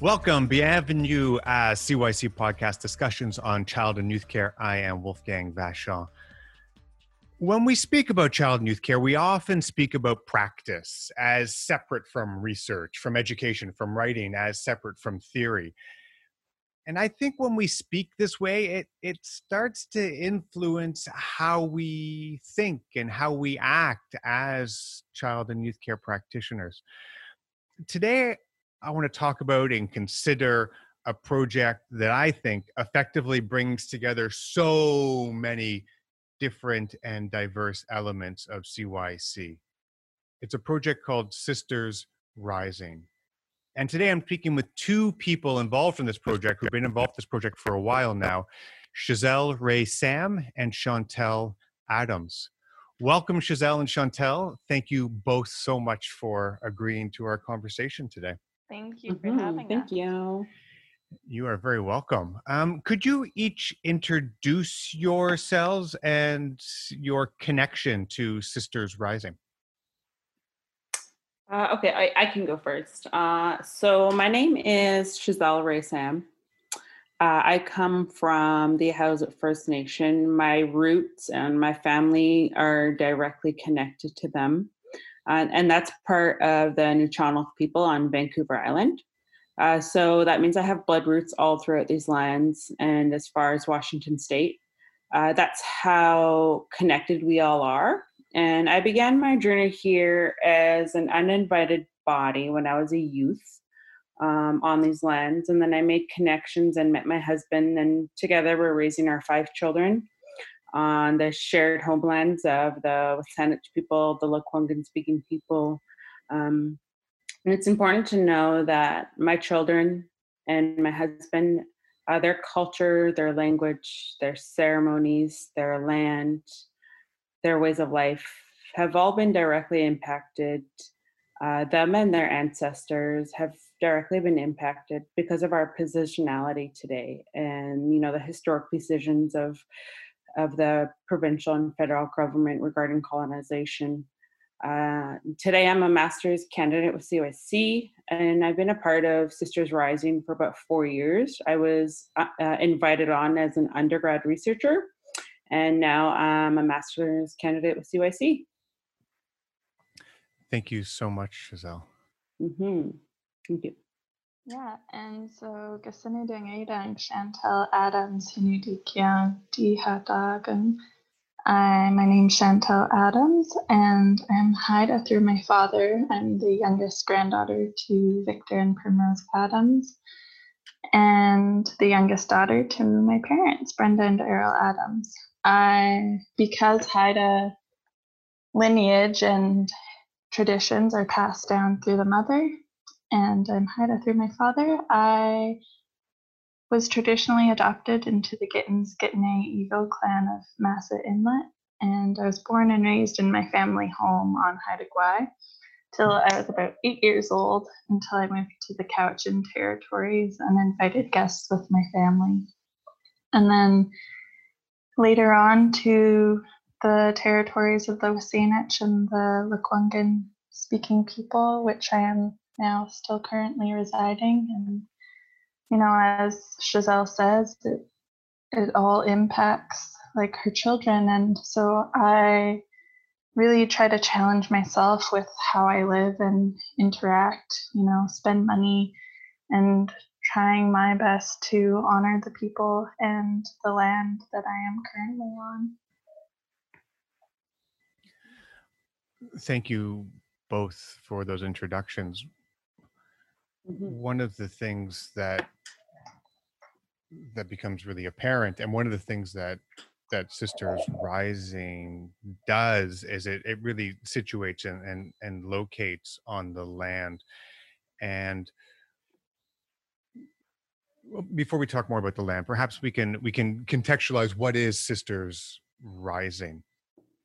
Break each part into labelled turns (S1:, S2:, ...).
S1: Welcome, bienvenue à CYC podcast discussions on child and youth care. I am Wolfgang Vachon. When we speak about child and youth care, we often speak about practice as separate from research, from education, from writing, as separate from theory. And I think when we speak this way, it, it starts to influence how we think and how we act as child and youth care practitioners. Today, I want to talk about and consider a project that I think effectively brings together so many different and diverse elements of CYC. It's a project called Sisters Rising. And today I'm speaking with two people involved in this project who've been involved in this project for a while now Chazelle Ray Sam and Chantel Adams. Welcome, Chazelle and Chantel. Thank you both so much for agreeing to our conversation today.
S2: Thank you for mm-hmm. having
S3: Thank
S2: us.
S3: Thank you.
S1: You are very welcome. Um, could you each introduce yourselves and your connection to Sisters Rising?
S3: Uh, okay, I, I, can go first. Uh, so my name is Chazelle Ray Sam. Uh, I come from the Ahousaht First Nation. My roots and my family are directly connected to them and, and that's part of the Nuu-chah-nulth people on Vancouver Island. Uh, so that means I have blood roots all throughout these lands and as far as Washington State. Uh, that's how connected we all are. And I began my journey here as an uninvited body when I was a youth um, on these lands. And then I made connections and met my husband, and together we're raising our five children on the shared homelands of the Saanich people, the Lekwungen speaking people. Um, and it's important to know that my children and my husband, uh, their culture, their language, their ceremonies, their land, their ways of life have all been directly impacted. Uh, them and their ancestors have directly been impacted because of our positionality today and you know the historic decisions of of the provincial and federal government regarding colonization. Uh, today, I'm a master's candidate with CYC, and I've been a part of Sisters Rising for about four years. I was uh, uh, invited on as an undergrad researcher, and now I'm a master's candidate with CYC.
S1: Thank you so much, Chazelle.
S3: Mm-hmm. Thank you.
S2: Yeah, and so Gasanudang Chantel Adams Hinudikian Dihadagan. I my name's Chantel Adams and I'm Haida through my father. I'm the youngest granddaughter to Victor and Primrose Adams and the youngest daughter to my parents, Brenda and Errol Adams. I because Haida lineage and traditions are passed down through the mother and I'm Haida through my father. I was traditionally adopted into the Gittins Gittane Eagle clan of Masset Inlet, and I was born and raised in my family home on Haida Gwaii till I was about eight years old until I moved to the Cowichan territories and invited guests with my family. And then later on to the territories of the Wasanich and the Lekwungen speaking people, which I am now still currently residing. And, you know, as Chazelle says, it, it all impacts like her children. And so I really try to challenge myself with how I live and interact, you know, spend money and trying my best to honor the people and the land that I am currently on.
S1: Thank you both for those introductions. Mm-hmm. One of the things that that becomes really apparent, and one of the things that that Sisters Rising does is it it really situates and and, and locates on the land, and before we talk more about the land, perhaps we can we can contextualize what is Sisters Rising.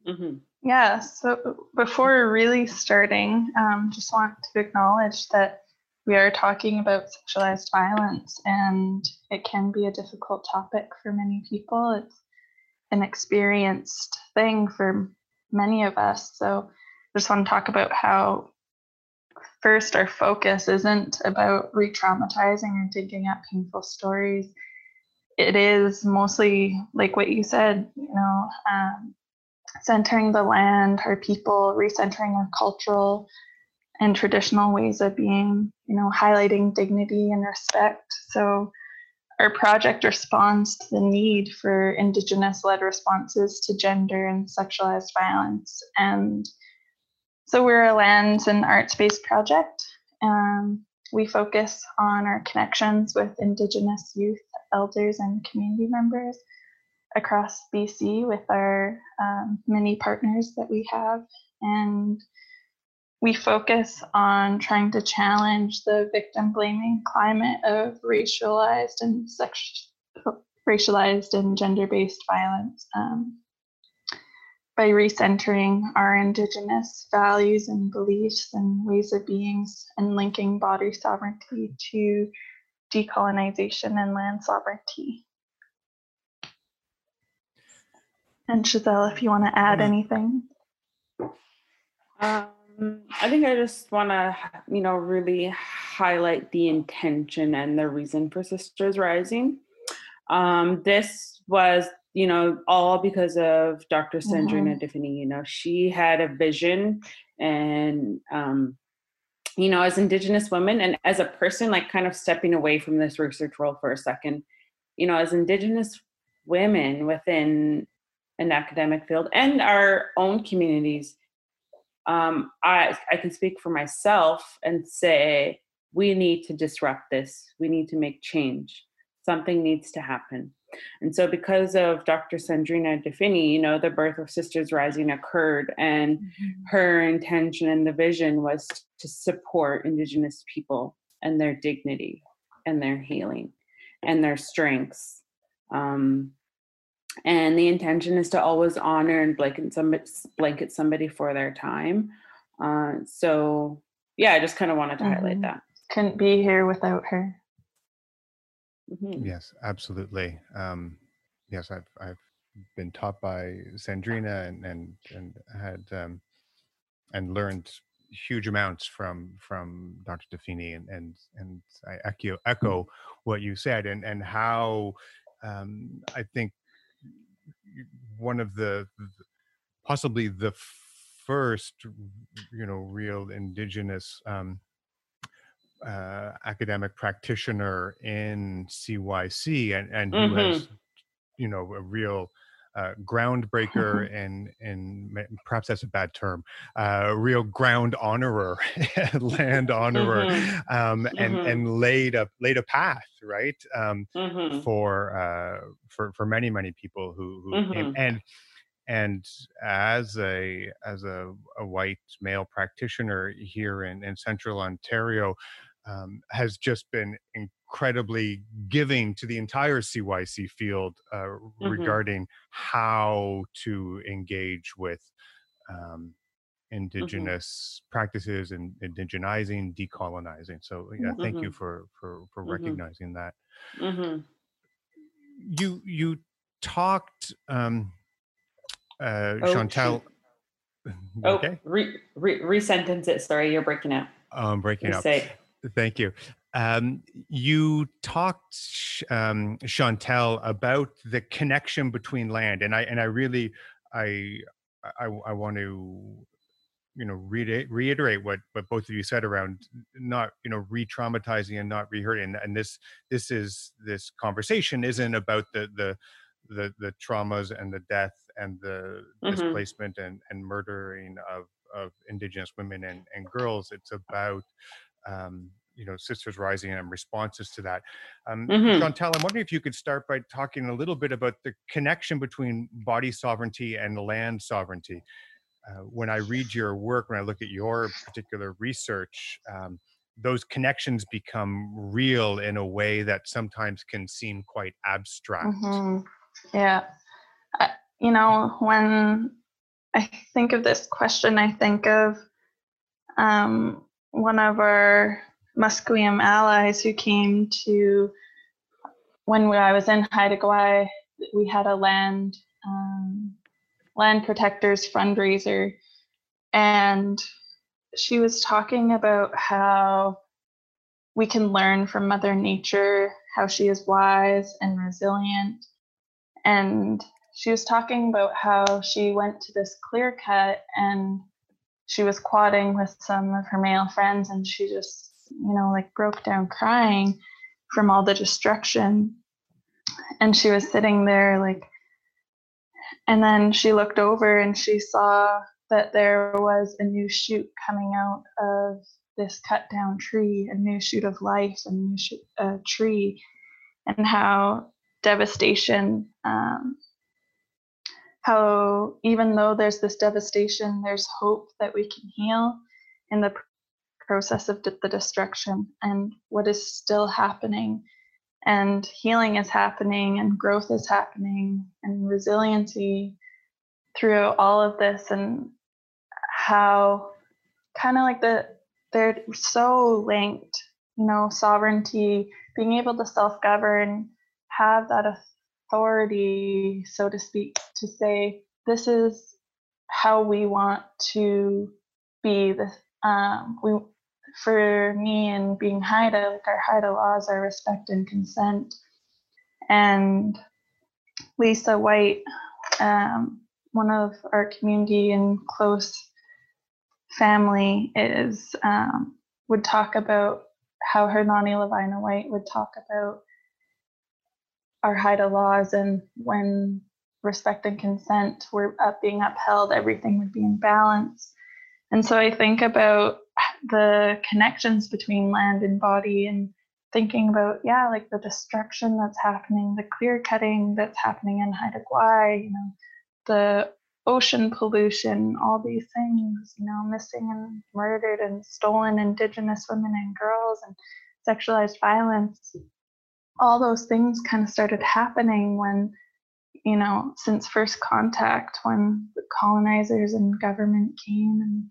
S2: Mm-hmm. Yeah. So before really starting, um, just want to acknowledge that we are talking about sexualized violence, and it can be a difficult topic for many people. It's an experienced thing for many of us. So, I just want to talk about how first, our focus isn't about re traumatizing or digging up painful stories. It is mostly like what you said, you know, um, centering the land, our people, recentering our cultural and traditional ways of being, you know, highlighting dignity and respect. So our project responds to the need for Indigenous led responses to gender and sexualized violence. And so we're a lands and arts based project. Um, we focus on our connections with Indigenous youth, elders, and community members across BC with our um, many partners that we have. And we focus on trying to challenge the victim blaming climate of racialized and racialized and gender based violence um, by recentering our indigenous values and beliefs and ways of beings and linking body sovereignty to decolonization and land sovereignty. And Chazelle, if you want to add anything.
S3: Um, I think I just want to, you know, really highlight the intention and the reason for Sisters Rising. Um, this was, you know, all because of Dr. Sandrina mm-hmm. de Finney. You know, she had a vision and, um, you know, as Indigenous women and as a person, like kind of stepping away from this research role for a second, you know, as Indigenous women within an academic field and our own communities, um, I, I can speak for myself and say, we need to disrupt this. We need to make change. Something needs to happen. And so, because of Dr. Sandrina de Finney, you know, the birth of Sisters Rising occurred, and mm-hmm. her intention and the vision was to support Indigenous people and their dignity and their healing and their strengths. Um, and the intention is to always honor and blanket somebody, blanket somebody for their time. Uh, so yeah, I just kind of wanted to mm-hmm. highlight that.
S2: Couldn't be here without her.
S1: Mm-hmm. Yes, absolutely. Um, yes, I've I've been taught by Sandrina and and and had um, and learned huge amounts from from Dr. de Finney and and and I echo echo what you said and and how um, I think one of the possibly the first you know real indigenous um, uh, academic practitioner in CYC and, and mm-hmm. who has you know a real uh, groundbreaker and and perhaps that's a bad term, uh, real ground honorer, land honorer, mm-hmm. um, and mm-hmm. and laid a laid a path right um, mm-hmm. for uh, for for many many people who who came mm-hmm. and and as a as a, a white male practitioner here in in central Ontario. Um, has just been incredibly giving to the entire CYC field uh, mm-hmm. regarding how to engage with um, mm-hmm. indigenous mm-hmm. practices and indigenizing, decolonizing. So yeah, mm-hmm. thank you mm-hmm. for for for mm-hmm. recognizing that. You you talked, um, uh, oh, Chantal.
S3: Oh, okay. re, re, resentence it. Sorry, you're breaking up.
S1: Oh, I'm breaking up. Say. Thank you. Um, you talked, um, Chantal, about the connection between land, and I and I really, I, I, I want to, you know, re- reiterate what what both of you said around not, you know, re-traumatizing and not rehurting. And, and this this is this conversation isn't about the the the the traumas and the death and the mm-hmm. displacement and and murdering of of indigenous women and and girls. It's about um, you know sisters rising and responses to that um, mm-hmm. chantal i'm wondering if you could start by talking a little bit about the connection between body sovereignty and land sovereignty uh, when i read your work when i look at your particular research um, those connections become real in a way that sometimes can seem quite abstract
S2: mm-hmm. yeah uh, you know when i think of this question i think of um, one of our Musqueam allies who came to when I was in Haida Gwaii, we had a land um, land protectors fundraiser, and she was talking about how we can learn from Mother Nature, how she is wise and resilient. And she was talking about how she went to this clear cut and she was quadding with some of her male friends and she just, you know, like broke down crying from all the destruction. And she was sitting there like, and then she looked over and she saw that there was a new shoot coming out of this cut down tree, a new shoot of life, a new tree, and how devastation, um, how even though there's this devastation, there's hope that we can heal in the process of the destruction and what is still happening. And healing is happening, and growth is happening, and resiliency through all of this, and how kind of like the they're so linked you know sovereignty being able to self-govern have that authority so to speak to say this is how we want to be this um, we for me and being haida like our haida laws are respect and consent and lisa white um, one of our community and close family is um, would talk about how her Nani Lavina White would talk about our Haida laws and when respect and consent were up being upheld, everything would be in balance. And so I think about the connections between land and body and thinking about, yeah, like the destruction that's happening, the clear cutting that's happening in Haida Gwaii, you know, the ocean pollution, all these things, you know, missing and murdered and stolen Indigenous women and girls and sexualized violence. All those things kind of started happening when, you know, since first contact, when the colonizers and government came and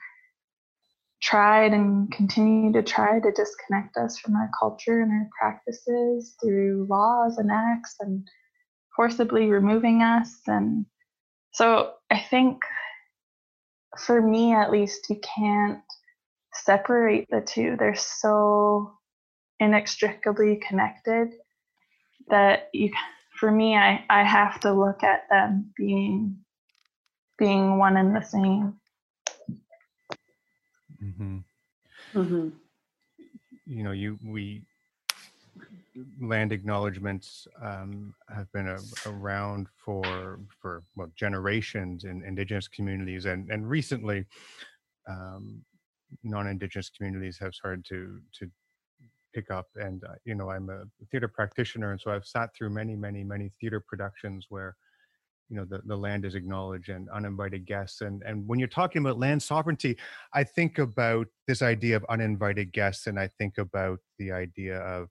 S2: tried and continue to try to disconnect us from our culture and our practices through laws and acts and forcibly removing us and so I think for me, at least, you can't separate the two. They're so inextricably connected that you for me I, I have to look at them being being one and the same
S1: mm-hmm. Mm-hmm. you know you we land acknowledgements um, have been a, around for for well, generations in indigenous communities, and and recently, um, non-indigenous communities have started to to pick up. And uh, you know, I'm a theater practitioner, and so I've sat through many, many, many theater productions where you know the, the land is acknowledged and uninvited guests and and when you're talking about land sovereignty i think about this idea of uninvited guests and i think about the idea of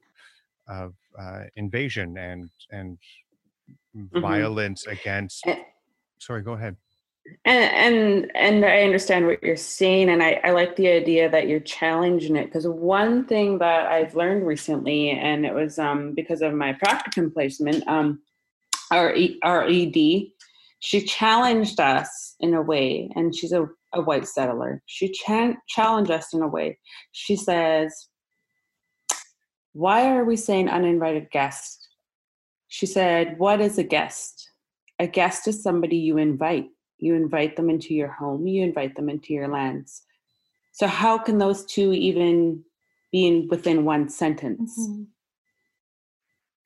S1: of uh, invasion and and mm-hmm. violence against. And, sorry, go ahead.
S3: And, and and I understand what you're saying, and I, I like the idea that you're challenging it because one thing that I've learned recently, and it was um, because of my practicum placement, um, our our ED, she challenged us in a way, and she's a, a white settler. She cha- challenged us in a way. She says, why are we saying uninvited guest? She said, What is a guest? A guest is somebody you invite. You invite them into your home, you invite them into your lands. So, how can those two even be in, within one sentence? Mm-hmm.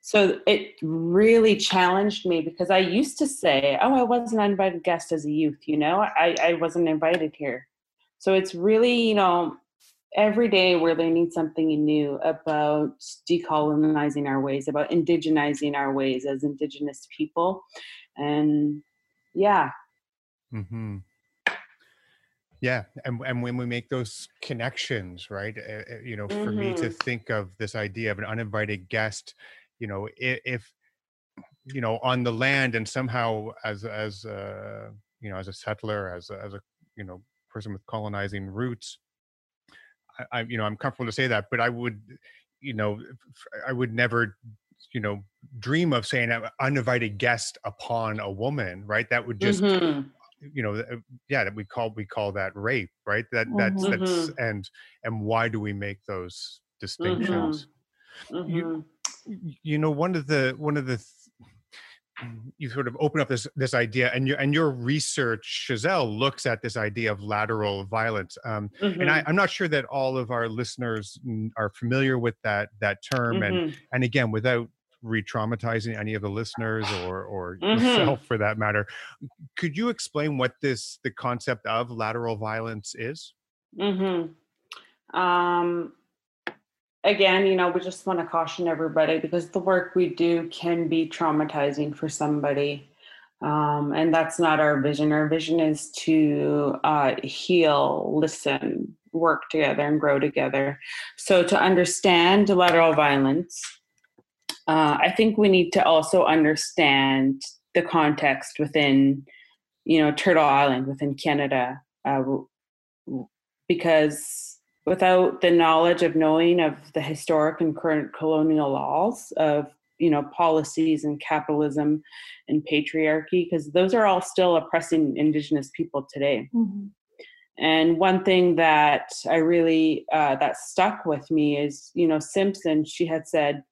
S3: So, it really challenged me because I used to say, Oh, I was an uninvited guest as a youth, you know, I, I wasn't invited here. So, it's really, you know, every day we're learning something new about decolonizing our ways, about indigenizing our ways as indigenous people. And yeah.
S1: Mm-hmm. Yeah, and and when we make those connections, right? Uh, you know, for mm-hmm. me to mm-hmm. think of this idea of an uninvited guest, you know, if, if you know on the land and somehow as as a, you know as a settler, as a, as a you know person with colonizing roots, I, you know, I'm comfortable to say that, but I would, you know, I would never, you know, dream of saying an uninvited guest upon a woman, right? That would just, mm-hmm. you know uh, yeah that we call we call that rape right that that's
S3: Mm-hmm.
S1: that's and and why do we make those distinctions
S3: Mhm.
S1: You- you know one of the one of the th- you sort of open up this this idea and your and your research Chazelle looks at this idea of lateral violence um, and I,
S3: Mhm.
S1: i'm not sure that all of our listeners mm, are familiar with that that term and
S3: Mhm.
S1: and again without re-traumatizing any of the listeners or or
S3: Mhm.
S1: yourself for that matter could you explain what this the concept of lateral violence is
S3: Mm-hmm. Um, again, you know, we just want to caution everybody because the work we do can be traumatizing for somebody. Um, and that's not our vision. Our vision is to uh, heal, listen, work together, and grow together. So, to understand lateral violence, uh, I think we need to also understand the context within, you know, Turtle Island, within Canada. Uh, because without the knowledge of knowing of the historic and current colonial laws of you know policies and capitalism and patriarchy because those are all still oppressing indigenous people today
S2: Mhm.
S3: and one thing that i really uh, that stuck with me is you know simpson she had said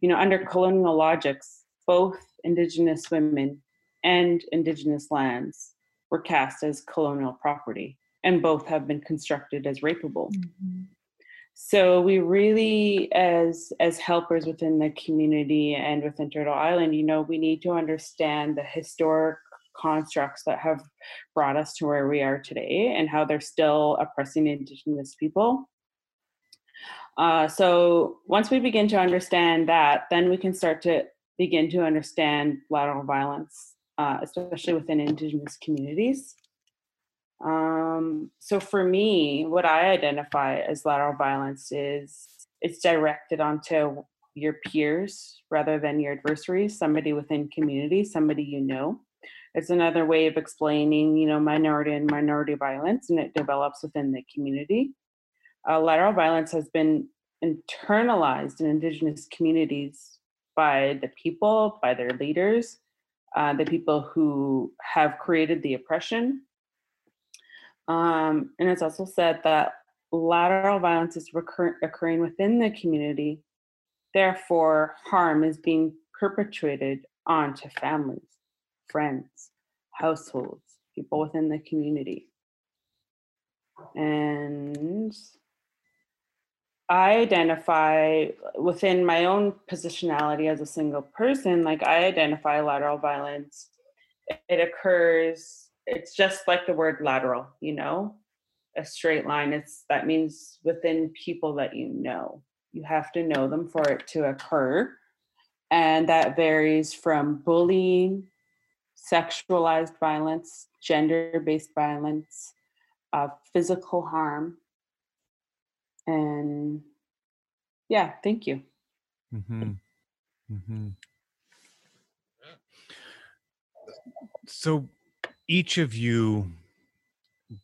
S3: you know under colonial logics both indigenous women and indigenous lands were cast as colonial property and both have been constructed as rapeable.
S2: Mhm.
S3: so we really as as helpers within the community and within turtle island you know we need to understand the historic constructs that have brought us to where we are today and how they're still oppressing indigenous people. Uh, so once we begin to understand that then we can start to begin to understand lateral violence uh, especially within indigenous communities um, so for me, what I identify as lateral violence is it's directed onto your peers rather than your adversaries, somebody within community, somebody you know. It's another way of explaining, you know, minority and minority violence, and it develops within the community. Uh, lateral violence has been internalized in Indigenous communities by the people, by their leaders, uh, the people who have created the oppression, um, and it's also said that lateral violence is recur- occurring within the community. Therefore, harm is being perpetrated onto families, friends, households, people within the community. And I identify within my own positionality as a single person, like I identify lateral violence. It occurs, it's just like the word lateral, you know, a straight line. It's that means within people that you know. You have to know them for it to occur. And that varies from bullying, sexualized violence, gender based violence, uh, physical harm. And yeah, thank you.
S1: Mm-hmm. Mm-hmm. So each of you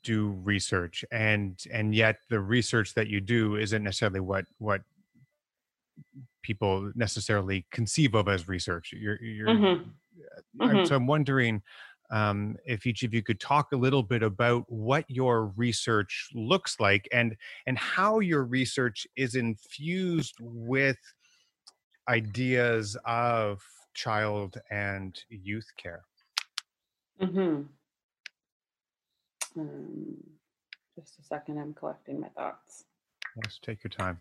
S1: do research and and yet the research that you do isn't necessarily what what people necessarily conceive of as research you're you're
S3: Mhm.
S1: I'm-
S3: Mhm.
S1: so i'm wondering um, if each of you could talk a little bit about what your research looks like and and how your research is infused with ideas of child and youth care
S3: Mm-hmm. Um, just a second, I'm collecting my thoughts.
S1: let's take your time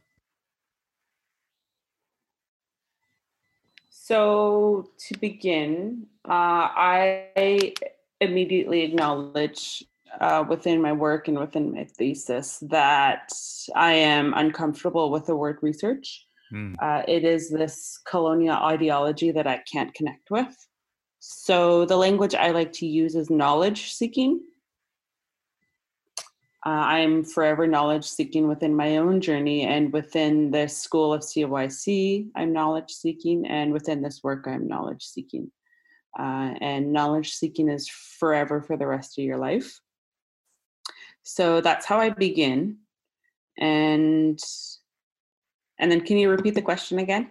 S3: So, to begin, uh, I immediately acknowledge uh, within my work and within my thesis that I am uncomfortable with the word research.
S1: Mm.
S3: Uh, it is this colonial ideology that I can't connect with. So, the language I like to use is knowledge seeking. Uh, I'm forever knowledge seeking within my own journey and within the school of CYC, I'm knowledge seeking, and within this work, I'm knowledge seeking. Uh, and knowledge seeking is forever for the rest of your life. So that's how I begin. And and then can you repeat the question again?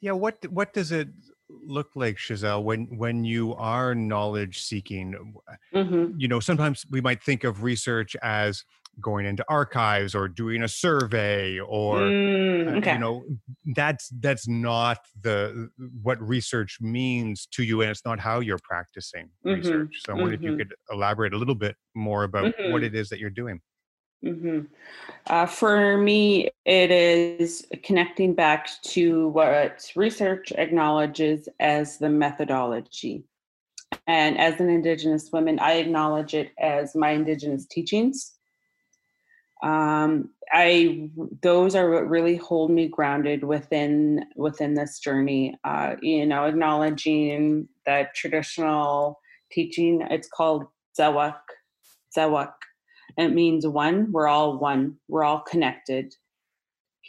S1: yeah what what does it look like, Chazelle, when when you are knowledge seeking?
S3: Mhm.
S1: You know, sometimes we might think of research as going into archives or doing a survey or
S3: Mm,
S1: uh,
S3: okay.
S1: you know that's that's not the what research means to you and it's not how you're practicing
S3: Mhm,
S1: research so i wonder if you
S3: mhm.
S1: could elaborate a little bit more about what
S3: Mhm.
S1: it is that you're doing
S3: hmm Uh, for me, it is connecting back to what research acknowledges as the methodology. And as an Indigenous woman, I acknowledge it as my Indigenous teachings. Um, I those are what really hold me grounded within within this journey. Uh, you know, acknowledging that traditional teaching. It's called zawak, zawak, it means one. We're all one. We're all connected,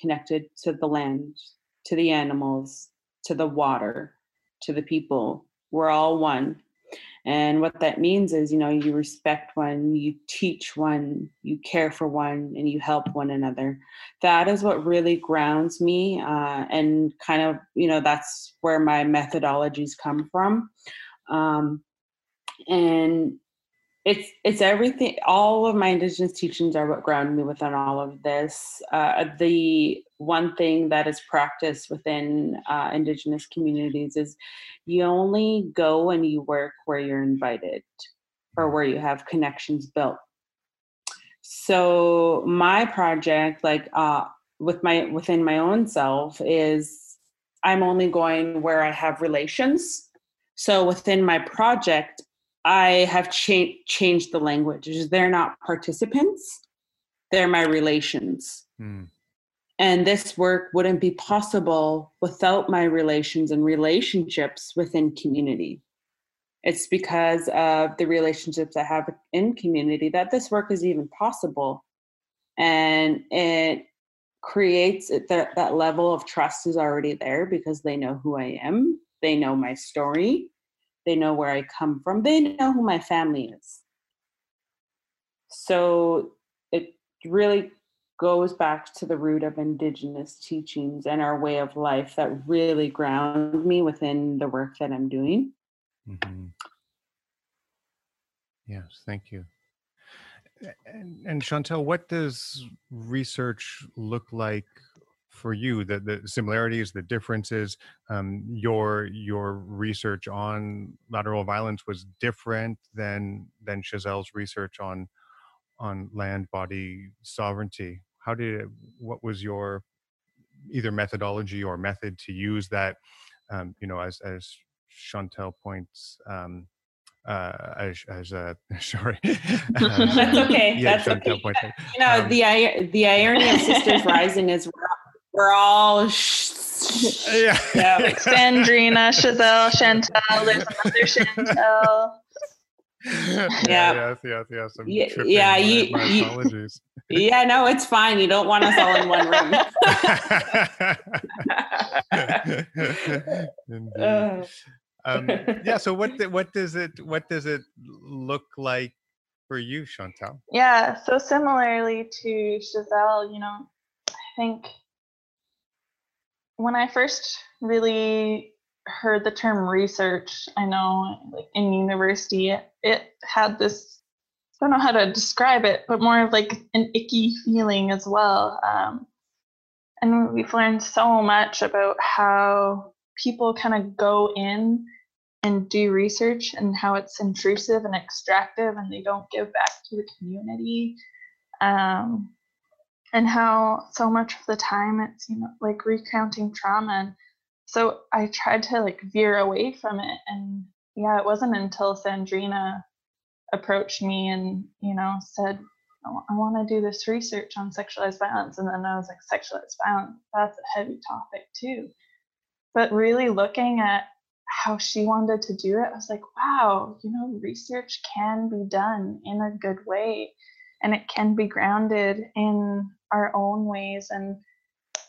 S3: connected to the land, to the animals, to the water, to the people. We're all one. And what that means is, you know, you respect one, you teach one, you care for one, and you help one another. That is what really grounds me. Uh, and kind of, you know, that's where my methodologies come from. Um, and it's it's everything all of my indigenous teachings are what ground me within all of this. Uh, the one thing that is practiced within uh, indigenous communities is you only go and you work where you're invited or where you have connections built. So my project like uh, with my within my own self is i'm only going where i have relations. So within my project I have cha- changed the language. They're not participants, they're my relations.
S1: Hmm.
S3: And this work wouldn't be possible without my relations and relationships within community. It's because of the relationships I have in community that this work is even possible. And it creates it, that, that level of trust is already there because they know who I am, they know my story, they know where I come from. They know who my family is. So it really goes back to the root of Indigenous teachings and our way of life that really ground me within the work that I'm doing.
S1: Mhm. Yes, thank you. And, and Chantel, what does research look like for you? The the similarities, the differences. Um, your your research on lateral violence was different than than Chazelle's research on on land body sovereignty. How did it, what was your either methodology or method to use that? Um, you know, as as Chantel points. Um, uh, as, as uh, sorry.
S3: That's okay.
S1: Yeah,
S3: That's okay. You know,
S1: Um,
S3: the the irony of Sisters Rising is we're, we're all. Sh-
S1: yeah.
S3: Yeah.
S2: Like Sandrina, Chazelle, Chantel, there's another Chantel.
S1: yeah.
S3: Yeah.
S1: Yes. Yes. Yes. I'm
S3: Yeah,
S1: tripping.
S3: yeah,
S1: My-
S3: you-
S1: my
S3: you-
S1: apologies.
S3: yeah, no, it's fine. You don't want us all in one room.
S1: Indeed. Um, yeah. So what what does it what does it look like for you, Chantal?
S2: Yeah, so similarly to Chazelle, you know, I think when I first really heard the term research, I know like in university, it, had this, I don't know how to describe it, but more of like an icky feeling as well. Um, and we've learned so much about how people kind of go in and do research and how it's intrusive and extractive and they don't give back to the community um, and how so much of the time it's you know like recounting trauma. And so i tried to like veer away from it and yeah it wasn't until sandrina approached me and you know said oh, i want to do this research on sexualized violence and then i was like sexualized violence that's a heavy topic too. But really looking at how she wanted to do it, I was like, wow, you know, research can be done in a good way and it can be grounded in our own ways. And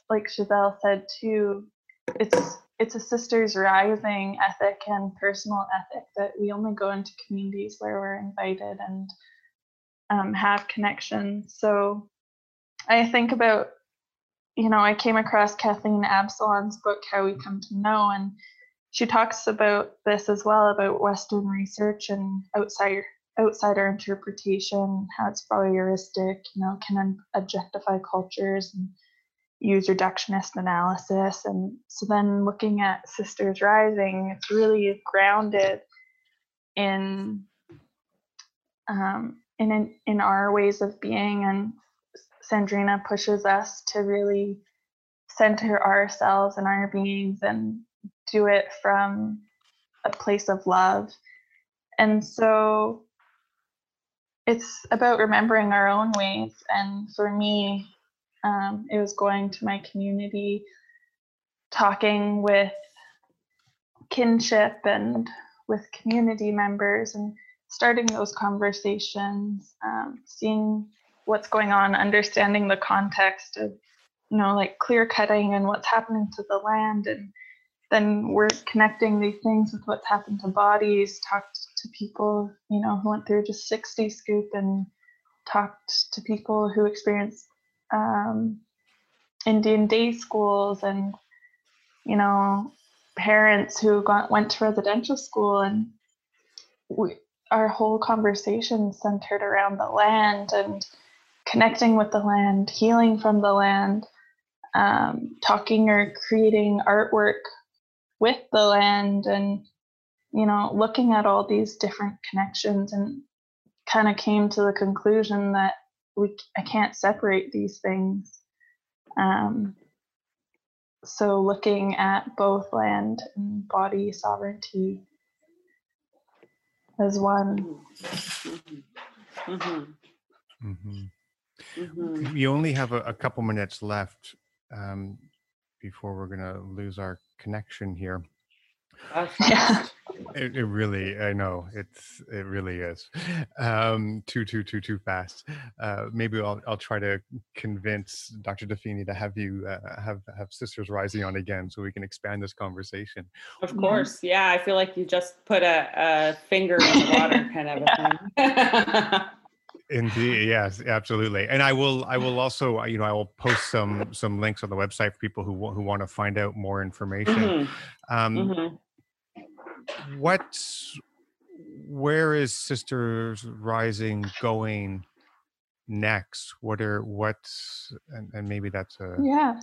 S2: like Chazelle said too, it's it's a sisters rising ethic and personal ethic that we only go into communities where we're invited and um, have connections. So I think about, you know, I came across Kathleen Absolon's book, How We Come to Know, and she talks about this as well about Western research and outsider outsider interpretation, how it's voyeuristic, you know, can objectify cultures and use reductionist analysis. And so then looking at Sisters Rising, it's really grounded in um, in in our ways of being, and Sandrina pushes us to really center ourselves and our beings and do it from a place of love. And so it's about remembering our own ways. And for me, um, it was going to my community, talking with kinship and with community members, and starting those conversations, um, seeing what's going on, understanding the context of, you know, like clear cutting and what's happening to the land and then we're connecting these things with what's happened to bodies, talked to people, you know, who went through just 60 scoop and talked to people who experienced um, Indian day schools and, you know, parents who got, went to residential school and we, our whole conversation centered around the land and connecting with the land, healing from the land, um, talking or creating artwork with the land and you know looking at all these different connections and kind of came to the conclusion that we I can't separate these things um, so looking at both land and body sovereignty as one
S1: mm-hmm. Mm-hmm. Mm-hmm. We only have a, a couple minutes left um, before we're going to lose our connection here.
S2: Yeah.
S1: It, it, really, I know it's, it really is, um, too, too, too, too fast. Uh, maybe I'll, I'll try to convince Dr. de Finney to have you uh, have have Sisters Rising on again, so we can expand this conversation.
S3: Of course, yeah. I feel like you just put a, a finger in the water, kind of a thing.
S1: Indeed, yes, absolutely. And I will, I will also, uh, you know, I will post some some links on the website for people who who want to find out more information. Mm-hmm. Um, mm-hmm. What, where is Sisters Rising going next? What are what's and, and maybe that's a
S2: yeah.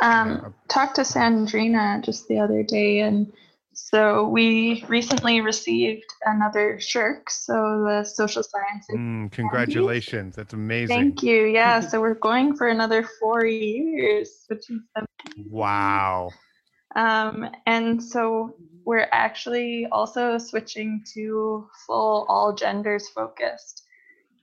S2: Um, uh, talked to Sandrina just the other day, and so we recently received another SSHRC so the social science.
S1: Mm, congratulations, that's amazing.
S2: Thank you. Yeah, so we're going for another four years, which is amazing.
S1: wow.
S2: Um, and so we're actually also switching to full all genders focused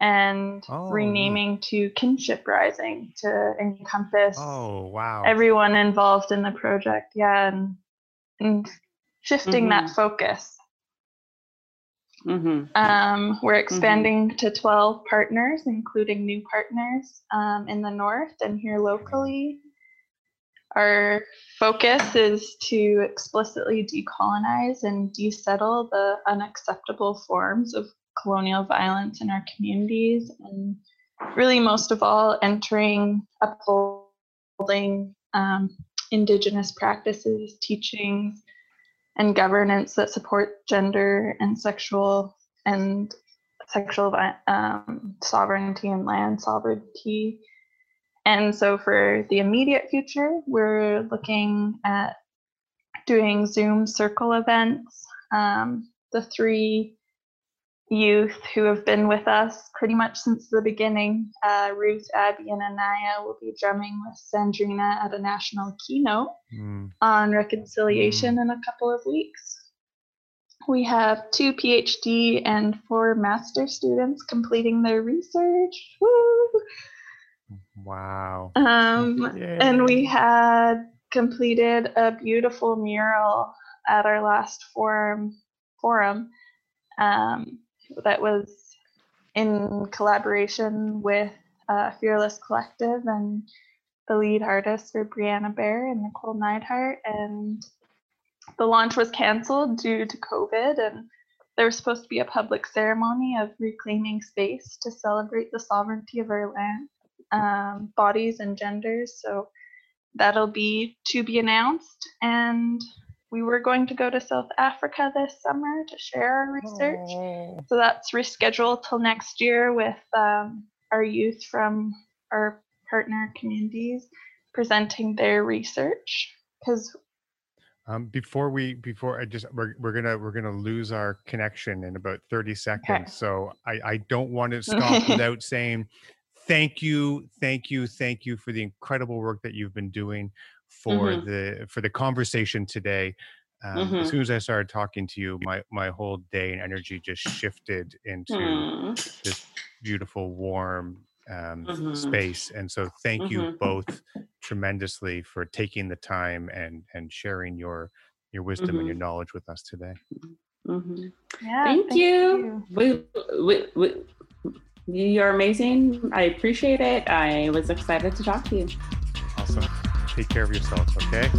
S2: and oh, renaming to kinship rising to encompass
S1: oh wow
S2: everyone involved in the project yeah and, and shifting mm-hmm. that focus. Mm-hmm. Um, we're mm-hmm. expanding mm-hmm. to 12 partners, including new partners um, in the north and here locally. Our focus is to explicitly decolonize and desettle the unacceptable forms of colonial violence in our communities, and really, most of all, entering, upholding um, Indigenous practices, teachings, and governance that support gender and sexual and sexual um, sovereignty and land sovereignty. And so for the immediate future, we're looking at doing Zoom circle events. Um, the three youth who have been with us pretty much since the beginning. Uh, Ruth, Abby, and Anaya will be drumming with Sandrina at a national keynote mm. on reconciliation mm. in a couple of weeks. We have two PhD and four master students completing their research. Woo!
S1: Wow.
S2: Um, and we had completed a beautiful mural at our last forum forum um, that was in collaboration with uh, Fearless Collective and the lead artists were Brianna Bear and Nicole Neidhardt. And the launch was canceled due to COVID, and there was supposed to be a public ceremony of reclaiming space to celebrate the sovereignty of our land, um, bodies, and genders. So that'll be to be announced. And we were going to go to South Africa this summer to share our research. Oh. So that's rescheduled till next year with um, our youth from our partner communities presenting their research. Because
S1: um, before we before I just we're, we're gonna we're gonna lose our connection in about 30 seconds. Okay. So I, I don't want to stop without saying thank you, thank you, thank you for the incredible work that you've been doing for mm-hmm. the for the conversation today. Um, mm-hmm. As soon as I started talking to you, my my whole day and energy just shifted into mm. this beautiful, warm um, mm-hmm. space. And so, thank you mm-hmm. both tremendously for taking the time and and sharing your your wisdom and your mm-hmm. knowledge with us today.
S3: Mm-hmm. Yeah, thank, thank you. you. We, we, we, you're amazing. I appreciate it. I was excited to talk to you.
S1: Awesome. Take care of yourselves, okay?